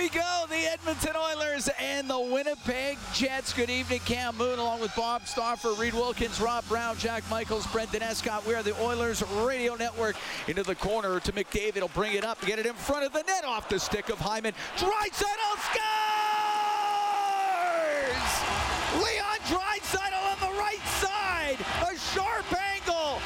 we go. The Edmonton Oilers and the Winnipeg Jets. Good evening, Cam Moon, along with Bob Stauffer, Reed Wilkins, Rob Brown, Jack Michaels, Brendan Escott. We are the Oilers Radio Network. Into the corner to McDavid. He'll bring it up, get it in front of the net, off the stick of Hyman. Draisaitl oh, scores! Leon Draisaitl on the right side. A sharp angle.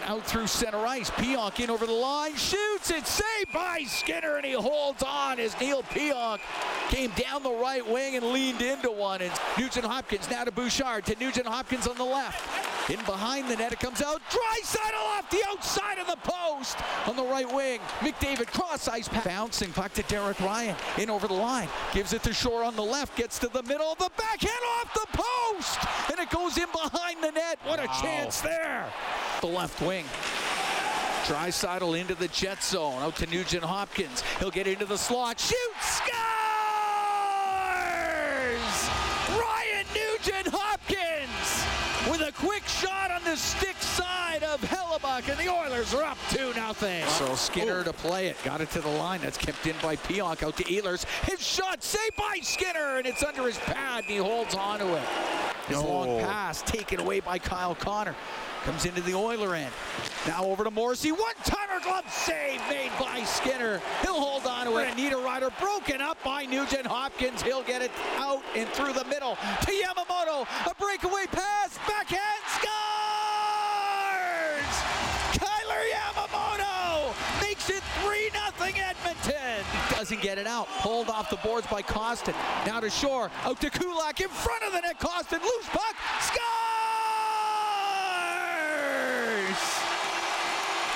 And out through center ice. Pionk in over the line. Shoots it. Saved by Skinner. And he holds on as Neal Pionk came down the right wing and leaned into one. And Nugent Hopkins now to Bouchard. To Nugent Hopkins on the left. In behind the net. It comes out. Draisaitl off the outside of the post on the right wing. McDavid cross ice pass. Bouncing puck to Derek Ryan. In over the line. Gives it to Shore on the left. Gets to the middle. The backhand off the post. And it goes in behind the net. What a chance there. The left wing. Draisaitl into the jet zone. Out to Nugent Hopkins. He'll get into the slot. Shoots. Scores! Ryan Nugent Hopkins with a quick shot on the stick side of Hellebuyck, and the Oilers are up 2 nothing. So Skinner to play it. Got it to the line. That's kept in by Pionk. Out to Ehlers. His shot saved by Skinner, and it's under his pad, and he holds on to it. His long pass taken away by Kyle Connor. Comes into the Oiler end. Now over to Morrissey. One-timer glove save made by Skinner. He'll hold on to it. Niederreiter broken up by Nugent Hopkins. He'll get it out and through the middle to Yamamoto. A breakaway pass. Backhand scores! Kailer Yamamoto makes it 3-0 Edmonton. Doesn't get it out. Pulled off the boards by Kostin. Now to Shore. Out to Kulak in front of the net. Kostin. Loose puck. Scores!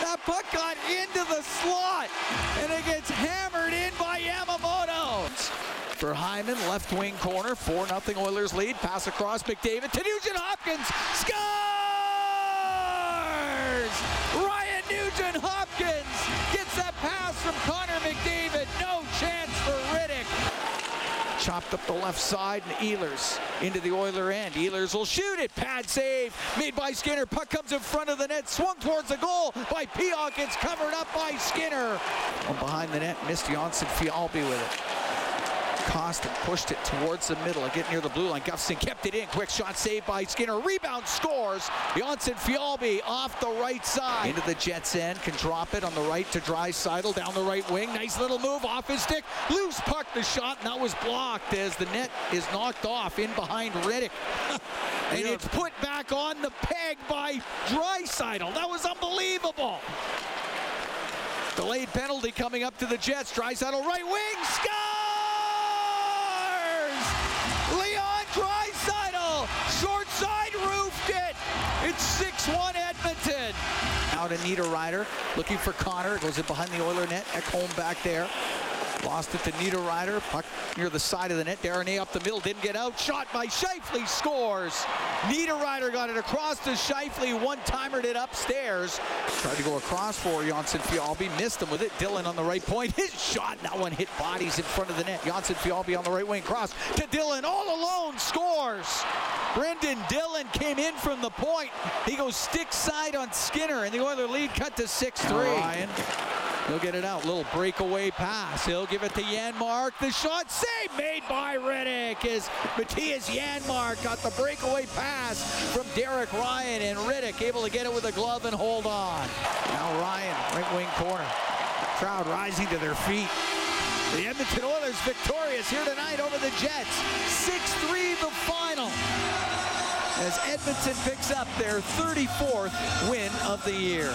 That puck got into the slot, and it gets hammered in by Yamamoto. For Hyman, left wing corner, 4 0 Oilers lead. Pass across McDavid to Nugent Hopkins. Scores! Ryan Nugent Hopkins gets that pass from Connor McDavid. No. Chopped up the left side and Ehlers into the Oiler end. Ehlers will shoot it. Pad save made by Skinner. Puck comes in front of the net. Swung towards the goal by Pionk. It's covered up by Skinner. One behind the net. Missed Janssen Fialbi with it. Kostin pushed it towards the middle. Get near the blue line. Gustafsson kept it in. Quick shot saved by Skinner. Rebound scores. Janssen Fialbi off the right side. Into the Jets end. Can drop it on the right to Draisaitl down the right wing. Nice little move off his stick. Loose puck the shot. And that was blocked as the net is knocked off in behind Rittich. and it's put back on the peg by Draisaitl. That was unbelievable. Delayed penalty coming up to the Jets. Draisaitl right wing. Scores! Out Niederreiter looking for Connor. Goes in behind the Oiler net. Ekholm back there. Lost it to Ryder. Puck near the side of the net. Darnay up the middle. Didn't get out. Shot by Scheifele. Scores. Ryder got it across to Scheifele. One-timered it upstairs. Tried to go across for Janssen Fialbi. Missed him with it. Dillon on the right point. His shot. That one hit bodies in front of the net. Janssen Fialbi on the right wing. Cross to Dillon. All alone. Scores. Brendan Dillon came in from the point. He goes stick side on Skinner. And the Oiler lead cut to 6-3. He'll get it out. Little breakaway pass. He'll give it to Janmark. The shot save made by Rittich as Mattias Janmark got the breakaway pass from Derek Ryan and Rittich able to get it with a glove and hold on. Now Ryan, right wing corner. Crowd rising to their feet. The Edmonton Oilers victorious here tonight over the Jets. 6-3 the final. As Edmonton picks up their 34th win of the year.